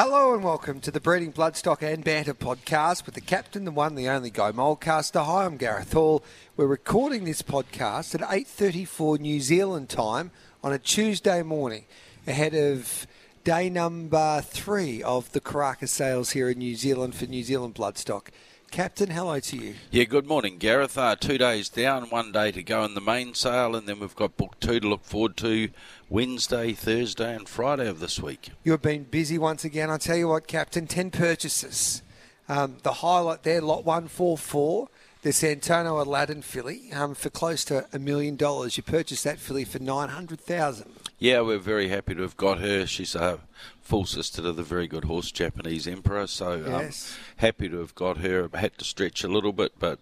Hello and welcome to the Breeding Bloodstock and Banter podcast with the captain, the one, the only Guy Mulcaster. Hi, I'm Gareth Hall. We're recording this podcast at 8.34 New Zealand time on a Tuesday morning ahead of day number three of the Karaka sales here in New Zealand for New Zealand Bloodstock. Captain, hello to you. Yeah, good morning, Gareth. Uh, two days down, one day to go in the main sale, and then we've got book two to look forward to Wednesday, Thursday, and Friday of this week. You've been busy once again. I tell you what, Captain, 10 purchases. Um, the highlight there, lot 144, the Satono Aladdin filly um, for close to a million dollars. You purchased that filly for 900000 Yeah, we're very happy to have got her. She's a full sister to the very good horse Japanese Emperor, so um, Yes. happy to have got her. Had to stretch a little bit, but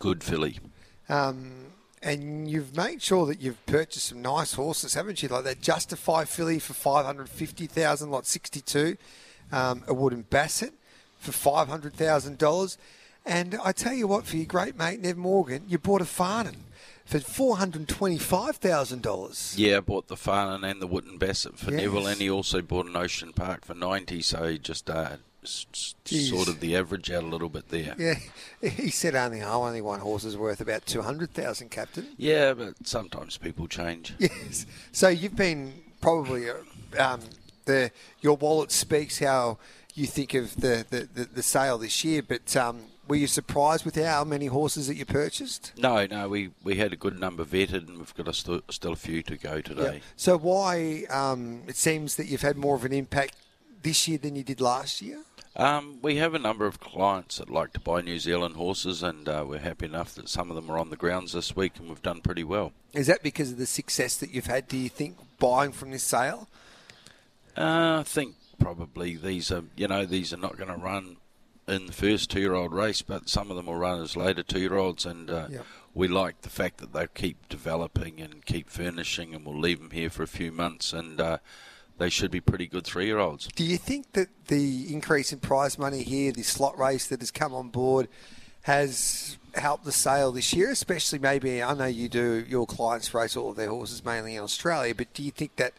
good filly. Um, and you've made sure that you've purchased some nice horses, haven't you? Like that Justify filly for 550000 lot 62, um, a Wootton Bassett for $500,000. And I tell you what, for your great mate, Nev Morgan, you bought a Farnan for $425,000. Yeah, bought the Farnan and the Wootton Bassett for Yes. Neville, and he also bought an Ocean Park for 90, so he just uh, s- s- Jeez. sorted the average out a little bit there. Yeah, he said only, oh, only one horse is worth about 200000 Captain. Yeah, but sometimes people change. Yes. So you've been probably um, the your wallet speaks how you think of the, the, the, the sale this year, but um, were you surprised with how many horses that you purchased? No, no, we, we had a good number vetted, and we've got a st- still a few to go today. So why um, it seems that you've had more of an impact this year than you did last year? Um, we have a number of clients that like to buy New Zealand horses, and uh, we're happy enough that some of them are on the grounds this week, and we've done pretty well. Is that because of the success that you've had? Do you think buying from this sale? Uh, I think probably these are, you know, these are not going to run in the first two-year-old race, but some of them will run as later two-year-olds, and uh, Yep. we like the fact that they keep developing and keep furnishing, and we'll leave them here for a few months, and uh, they should be pretty good three-year-olds. Do you think that the increase in prize money here, the slot race that has come on board, has helped the sale this year? Especially maybe, I know you do, your clients race all of their horses mainly in Australia, but do you think that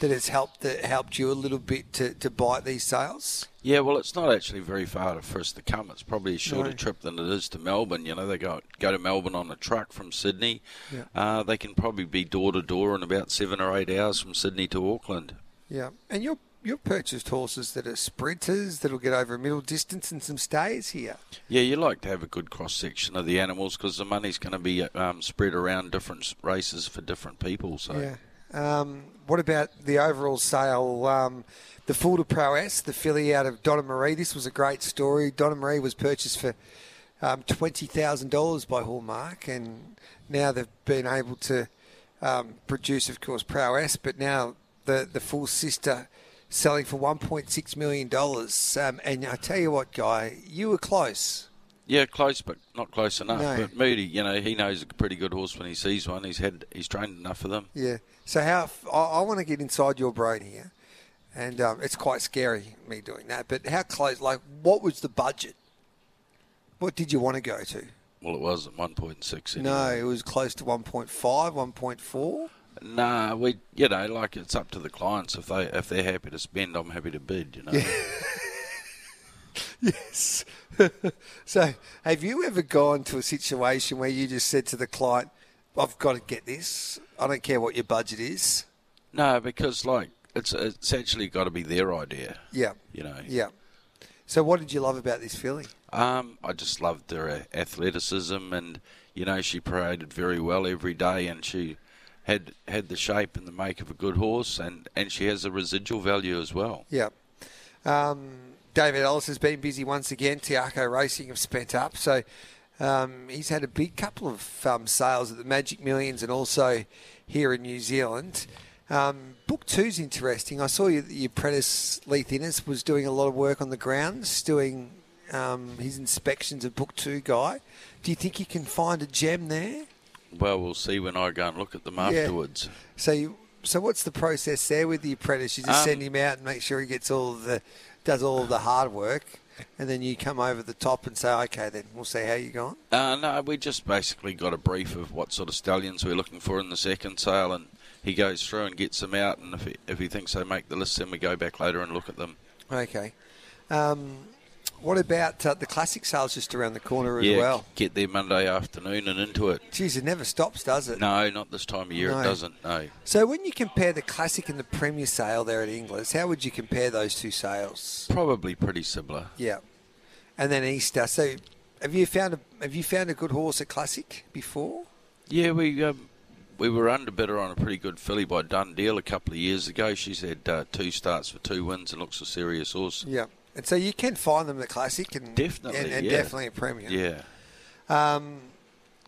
that has helped that helped you a little bit to, to bite these sales? Yeah, well, it's not actually very far for us to come. It's probably a shorter No. trip than it is to Melbourne. You know, they go go to Melbourne on a truck from Sydney. Yeah. Uh, they can probably be door to door in about seven or eight hours from Sydney to Auckland. Yeah. And you're you've purchased horses that are sprinters that'll get over a middle distance and some stays here. Yeah, you like to have a good cross section of the animals because the money's going to be um, spread around different races for different people. So Yeah. Um, what about the overall sale? Um, the Full to Prowess, the filly out of Donna Marie. This was a great story. Donna Marie was purchased for um, twenty thousand dollars by Hallmark, and now they've been able to um, produce, of course, Prowess, but now the the full sister selling for one point six million dollars. Um, and I tell you what, guy, you were close. Yeah, close but not close enough. No. But Moody, you know, he knows a pretty good horse when he sees one. He's had he's trained enough for them. Yeah. So how I want to get inside your brain here, and um, it's quite scary me doing that. But how close? Like, what was the budget? What did you want to go to? Well, it was at one point six. No, it was close to 1.5, 1.4. Nah, we you know like it's up to the clients if they if they're happy to spend, I'm happy to bid. You know. Yes. so, have you ever gone to a situation where you just said to the client, "I've got to get this. I don't care what your budget is." No, because like it's it's actually got to be their idea. Yeah. You know. Yeah. So, what did you love about this filly? Um, I just loved her athleticism, and you know she paraded very well every day, and she had had the shape and the make of a good horse, and and she has a residual value as well. Yeah. Um, David Ellis has been busy once again. Te Akau Racing have spent up. So um, he's had a big couple of um, sales at the Magic Millions and also here in New Zealand. Um, book two's interesting. I saw you, your apprentice Leith Innes was doing a lot of work on the grounds, doing um, his inspections of book two guy. Do you think you can find a gem there? Well, we'll see when I go and look at them afterwards. So, you, so what's the process there with the apprentice? You just Um, send him out and make sure he gets all the, does all the hard work, and then you come over the top and say, okay, then we'll see how you going. Uh, no, we just basically got a brief of what sort of stallions we're looking for in the second sale, and he goes through and gets them out, and if he, if he thinks they make the list, then we go back later and look at them. Okay. Um, what about uh, the classic sales just around the corner as yeah, well? get there Monday afternoon and into it. Geez, it never stops, does it? No, not this time of year. No. It doesn't. No. So when you compare the classic and the premier sale there at Inglis, how would you compare those two sales? Probably pretty similar. Yeah. And then Easter. So have you found a have you found a good horse at classic before? Yeah, we um, we were underbidder on a pretty good filly by Dundeel a couple of years ago. She's had uh, two starts for two wins and looks a serious horse. Yeah. And so you can find them in the classic and Definitely, and, and yeah. definitely a premier. Yeah. Um,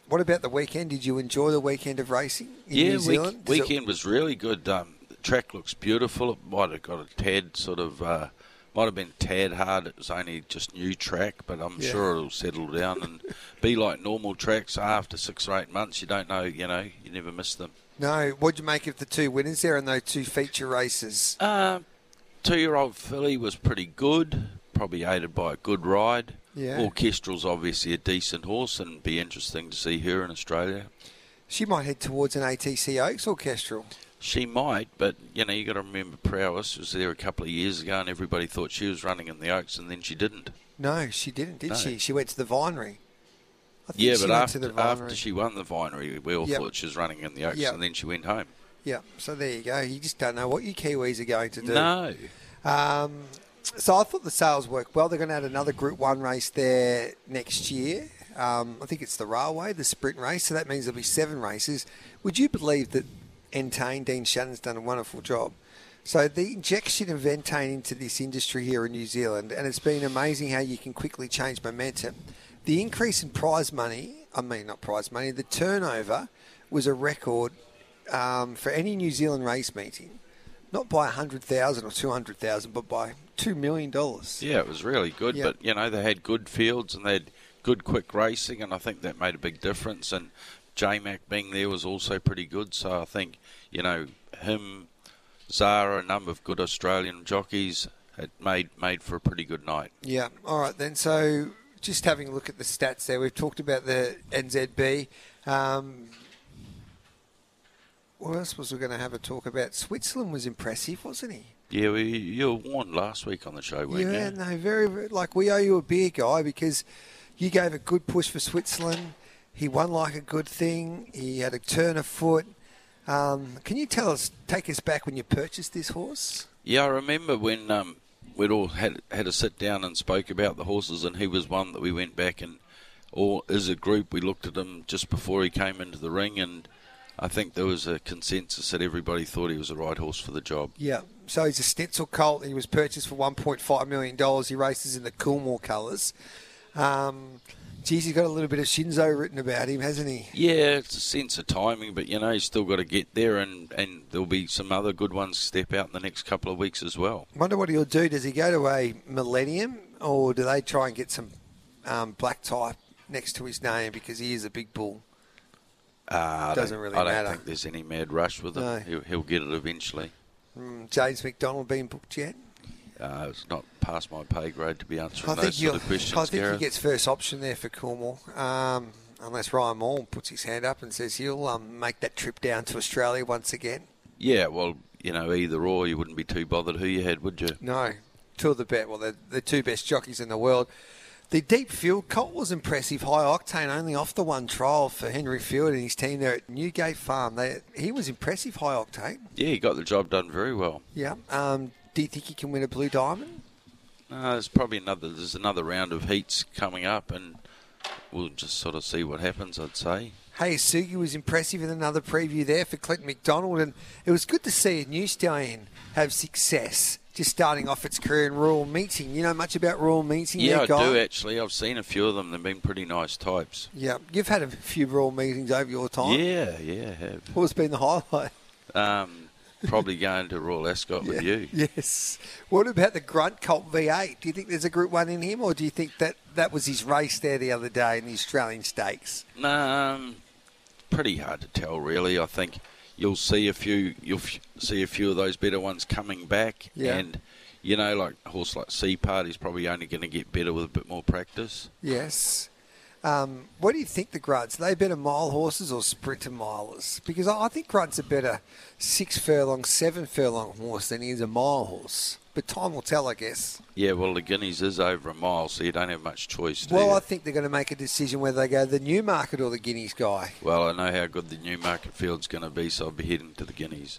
what about the weekend? Did you enjoy the weekend of racing in yeah, New week- Zealand? It- weekend was really good. Um, the track looks beautiful. It might have got a tad sort of, uh, might have been tad hard. It was only just new track, but I'm Yeah. sure it'll settle down and be like normal tracks. After six or eight months, you don't know. You know, you never miss them. No. What'd you make of the two winners there and those two feature races? Uh, two-year-old filly was pretty good. Probably aided by a good ride. Yeah. Orchestral's obviously a decent horse, and be interesting to see her in Australia. She might head towards an ATC Oaks orchestral. She might, but you know you got to remember Prowess was there a couple of years ago, and everybody thought she was running in the Oaks, and then she didn't. No, she didn't, did No. she? She went to the Vinery. I think Yeah, she but went after, to the after she won the Vinery, we all Yep. thought she was running in the Oaks, Yep. and then she went home. Yeah, so there you go. You just don't know what you Kiwis are going to do. No, Um, so I thought the sales worked well. They're going to add another Group 1 race there next year. Um, I think it's the railway, the sprint race, so that means there'll be seven races. Would you believe that Entain, Dean Shannon's done a wonderful job? So the injection of Entain into this industry here in New Zealand, and it's been amazing how you can quickly change momentum. The increase in prize money, I mean not prize money, the turnover was a record um, for any New Zealand race meeting not by 100,000 or 200,000, but by $2 million. yeah, it was really good. Yep. But you know they had good fields and they had good quick racing, and I think that made a big difference. And J Mac being there was also pretty good. So I think you know him, Zara, a number of good Australian jockeys had made made for a pretty good night. Yeah, all right then. So just having a look at the stats there, we've talked about the NZB. Um, what else was we going to have a talk about? Switzerland was impressive, wasn't he? Yeah, we, you were warned last week on the show, weren't yeah, you? no, very, very, like we owe you a beer, guy, because you gave a good push for Switzerland. He won like a good thing. He had a turn of foot. Um, can you tell us, take us back when you purchased this horse? Yeah, I remember when um, we'd all had had a sit down and spoke about the horses, and he was one that we went back and all as a group we looked at him just before he came into the ring, and I think there was a consensus that everybody thought he was the right horse for the job. Yeah. So he's a Snitzel colt. He was purchased for $1.5 million. He races in the Coolmore colours. Um, geez, he's got a little bit of Shinzo written about him, hasn't he? Yeah, it's a sense of timing, but you know he's still got to get there, and, and there'll be some other good ones step out in the next couple of weeks as well. Wonder what he'll do. Does he go to a Millennium or do they try and get some um, black type next to his name because he is a big bull? Uh, I Doesn't don't- really I don't matter. think there's any mad rush with him. No. He'll, he'll get it eventually. Mm, James McDonald being booked yet? Uh, it's not past my pay grade to be answering I those think, sort of questions, I think he gets first option there for Coolmore. Um, unless Ryan Moore puts his hand up and says he'll um, make that trip down to Australia once again. Yeah, well, you know, either or, you wouldn't be too bothered who you had, would you? No, two of the best. Well, they're the two best jockeys in the world. The deep field Colt was impressive. High octane, only off the one trial for Henry Field and his team there at Newgate Farm. They, he was impressive. High octane. Yeah, he got the job done very well. Yeah. Um, do you think he can win a blue diamond? Uh, there's probably another. There's another round of heats coming up, and we'll just sort of see what happens. I'd say. Hey, Sugi was impressive in another preview there for Clinton McDonald, and it was good to see a new stallion have success. Just starting off its career in Royal Meeting. You know much about Royal Meeting? Yeah, I Guy? do actually. I've seen a few of them. They've been pretty nice types. Yeah, you've had a few rural meetings over your time. Yeah, yeah, have. What's been the highlight? Um, probably going to Royal Ascot with you. Yes. What about the Grunt Colt V8? Do you think there's a Group One in him, or do you think that that was his race there the other day in the Australian Stakes? Um, pretty hard to tell, really. I think you'll see a few. You'll f- see a few of those better ones coming back, Yeah. and you know, like a horse like Sea Party's probably only going to get better with a bit more practice. Yes. Um, what do you think the grunts? Are they better mile horses or sprinter milers? Because I I think grunts are better six furlong, seven furlong horse than he is a mile horse. But time will tell, I guess. Yeah, well, the Guineas is over a mile, so you don't have much choice. Well, you? I think they're going to make a decision whether they go the Newmarket or the Guineas guy. well, I know how good the Newmarket field's going to be, so I'll be heading to the Guineas.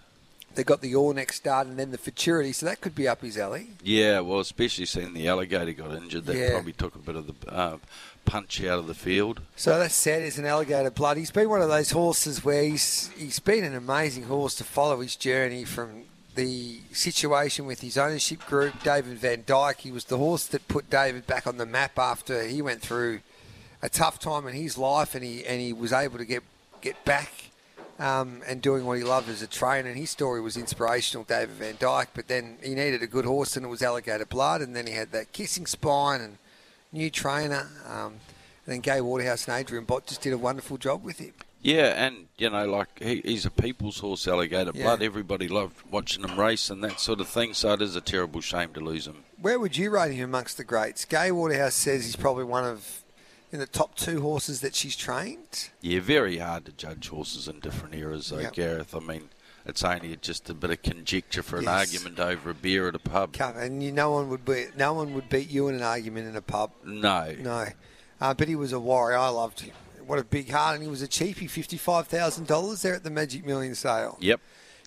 They've got the All Next start and then the Futurity, so that could be up his alley. Yeah, well, especially seeing the alligator got injured, that Yeah. probably took a bit of the uh, punch out of the field. So that's sad as an alligator blood. He's been one of those horses where he's he's been an amazing horse to follow his journey from the situation with his ownership group, David Vandyke. He was the horse that put David back on the map after he went through a tough time in his life, and he and he was able to get get back um, and doing what he loved as a trainer. And his story was inspirational, David Vandyke. But then he needed a good horse, and it was Alligator Blood. And then he had that kissing spine and new trainer. Um, and then Gai Waterhouse and Adrian Bott just did a wonderful job with him. Yeah, and you know, like he, he's a people's horse, alligator Yeah. blood. Everybody loved watching him race and that sort of thing. So it is a terrible shame to lose him. Where would you rate him amongst the greats? Gai Waterhouse says he's probably one of in the top two horses that she's trained. Yeah, very hard to judge horses in different eras, though, Yep. Gareth. I mean, it's only just a bit of conjecture for an Yes. argument over a beer at a pub. And you, no one would be, no one would beat you in an argument in a pub. No. No, uh, but he was a warrior. I loved him. What a big heart, and he was a cheapie, fifty-five thousand dollars there at the Magic Million sale. Yep.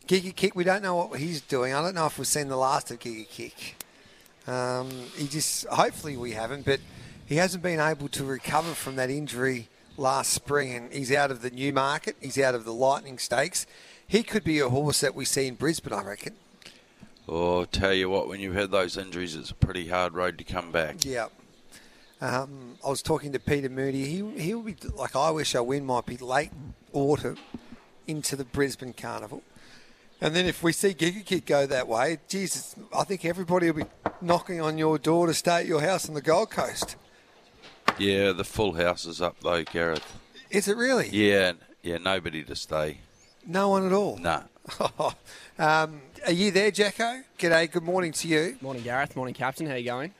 Giga Kick, we don't know what he's doing. I don't know if we've seen the last of Giga Kick. Um, he just, hopefully, we haven't, but he hasn't been able to recover from that injury last spring, and he's out of the Newmarket. He's out of the Lightning Stakes. He could be a horse that we see in Brisbane, I reckon. Oh, tell you what, when you've had those injuries, it's a pretty hard road to come back. Yeah. Um, I was talking to Peter Moody. He he'll be like I wish I win might be late autumn into the Brisbane Carnival, and then if we see Giga Kick go that way, Jesus, I think everybody will be knocking on your door to stay at your house on the Gold Coast. Yeah, the full house is up though, Gareth. Is it really? Yeah, yeah, nobody to stay. No one at all. Nah. um, are you there, Jacko? G'day. Good morning to you. Morning, Gareth. Morning, Captain. How you going?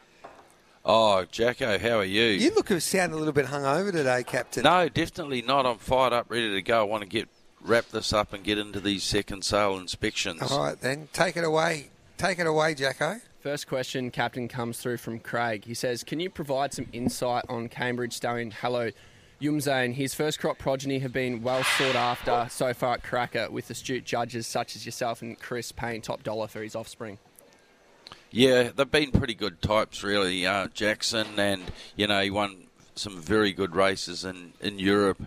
Oh, Jacko, how are you? You look sound a little bit hungover today, Captain. No, definitely not. I'm fired up, ready to go. I want to get wrap this up and get into these second sale inspections. All right then, take it away. Take it away, Jacko. First question, Captain, comes through from Craig. He says, Can you provide some insight on Cambridge stallion Hello Youmzain? His first crop progeny have been well sought after so far at Karaka, with astute judges such as yourself and Chris paying top dollar for his offspring. Yeah, they've been pretty good types, really. Uh, Jackson, and you know, he won some very good races in in Europe.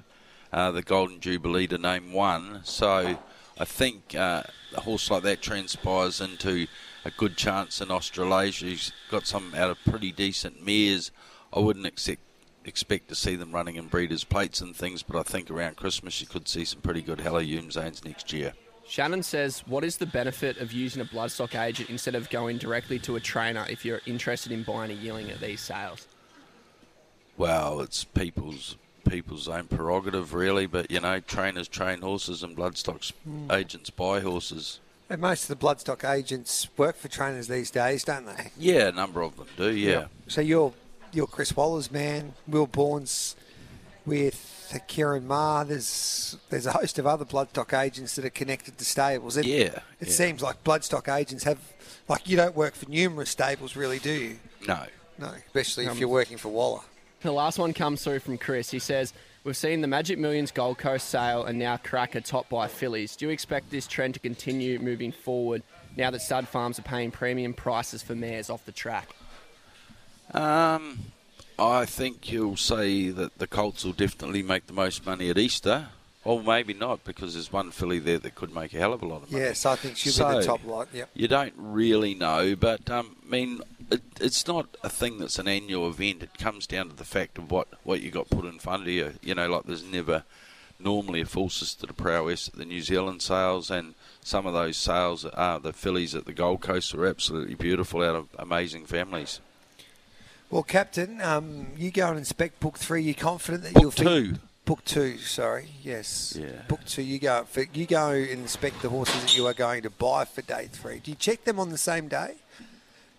Uh, the Golden Jubilee to name one. So I think uh, a horse like that transpires into a good chance in Australasia. He's got some out of pretty decent mares. I wouldn't accept, expect to see them running in breeders' plates and things, but I think around Christmas you could see some pretty good Hello Youmzains next year. Shannon says, What is the benefit of using a bloodstock agent instead of going directly to a trainer if you're interested in buying a yearling at these sales? Well, it's people's people's own prerogative, really. But you know, trainers train horses, and bloodstocks hmm. agents buy horses. And most of the bloodstock agents work for trainers these days, don't they? Yeah, a number of them do. Yeah, So you're you're Chris Waller's man. Will Bourne's with Ciaron Maher. There's there's a host of other bloodstock agents that are connected to stables. It, yeah. It yeah. seems like bloodstock agents have like you don't work for numerous stables, really, do you? no. No, especially if Um, you're working for Waller. The last one comes through from Chris. He says, We've seen the Magic Millions Gold Coast sale and now Karaka topped by fillies. Do you expect this trend to continue moving forward now that stud farms are paying premium prices for mares off the track? Um, I think you'll say that the Colts will definitely make the most money at Easter. Or maybe not, because there's one filly there that could make a hell of a lot of money. Yes, I think she'll be the top lot. Yep. You don't really know, but um, I mean, it, it's not a thing that's an annual event. It comes down to the fact of what, what you got put in front of you. You know, like there's never normally a full sister to prowess at the New Zealand sales, and some of those sales, uh, the fillies at the Gold Coast, are absolutely beautiful out of amazing families. Well, Captain, um, you go and inspect book three. You're confident that Book you'll two. Book two, sorry, yes. Yeah. Book two, you go for, you go and inspect the horses that you are going to buy for day three. Do you check them on the same day?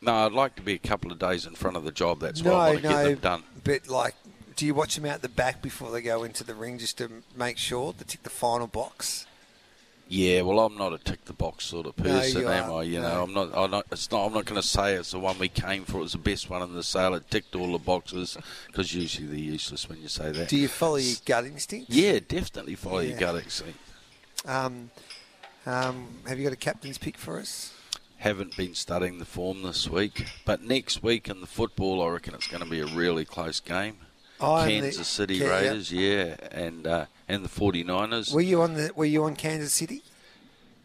No, I'd like to be a couple of days in front of the job. That's why I want to no, get them done. but like do you watch them out the back before they go into the ring just to make sure to tick the final box? Yeah, well, I'm not a tick the box sort of No, person, you am. I? You No. know, I'm not. I'm not. It's not. I'm not going to say it's the one we came for. It was the best one in the sale. It ticked all the boxes because usually they're useless when you say that. Do you follow your gut instinct? yeah, definitely follow Yeah. your gut instinct. Um, um, have you got a captain's pick for us? Haven't been studying the form this week, but next week in the football, I reckon it's going to be a really close game. Oh, and the- Kansas City Ca- yeah. Raiders, yeah, and uh, and the 49ers. Were you on the? Were you on Kansas City?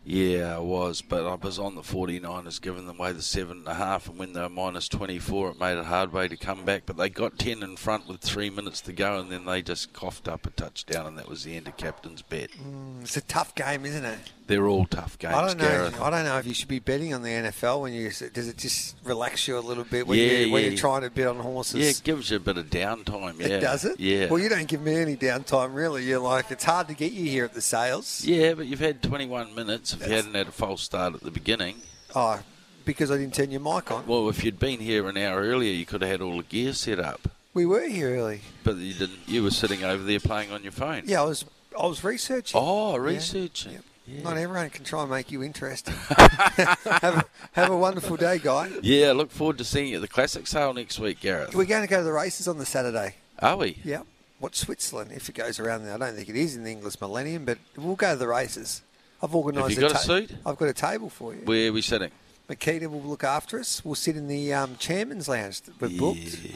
Yeah, I was, but I was on the 49ers, giving them away the seven and a half, and when they were minus 24, it made it a hard way to come back. But they got 10 in front with three minutes to go, and then they just coughed up a touchdown, and that was the end of captain's bet. Mm, it's a tough game, isn't it? They're all tough games, I don't know. Gareth. I don't know if you should be betting on the NFL when you. Does it just relax you a little bit when, Yeah, you, when yeah. you're trying to bet on horses? Yeah, it gives you a bit of downtime. Yeah, It does it? Yeah. Well, you don't give me any downtime, really. You're like, it's hard to get you here at the sales. yeah, but you've had 21 minutes. If you hadn't had a false start at the beginning, Oh, because I didn't turn your mic on. well, if you'd been here an hour earlier, you could have had all the gear set up. We were here early. But you didn't. You were sitting over there playing on your phone. Yeah, I was. I was researching. Oh, researching. Yep. Yeah. Not everyone can try and make you interesting. have, a, have a wonderful day, guy. Yeah, look forward to seeing you at the classic sale next week, Gareth. We're going to go to the races on the Saturday. Are we? Yeah. Watch Switzerland if it goes around there. I don't think it is in the Inglis Millennium, but we'll go to the races. I've organised. Have you got a seat? I've got a table for you. Where are we sitting? Makita will look after us. We'll sit in the um, chairman's lounge that we've booked. Yeah.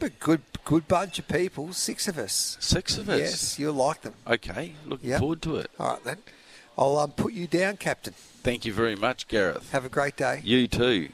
But good, good bunch of people. Six of us. Six of us. Yes, you'll like them. Okay, looking Yep. forward to it. All right then. I'll um, put you down, Captain. Thank you very much, Gareth. Have a great day. You too.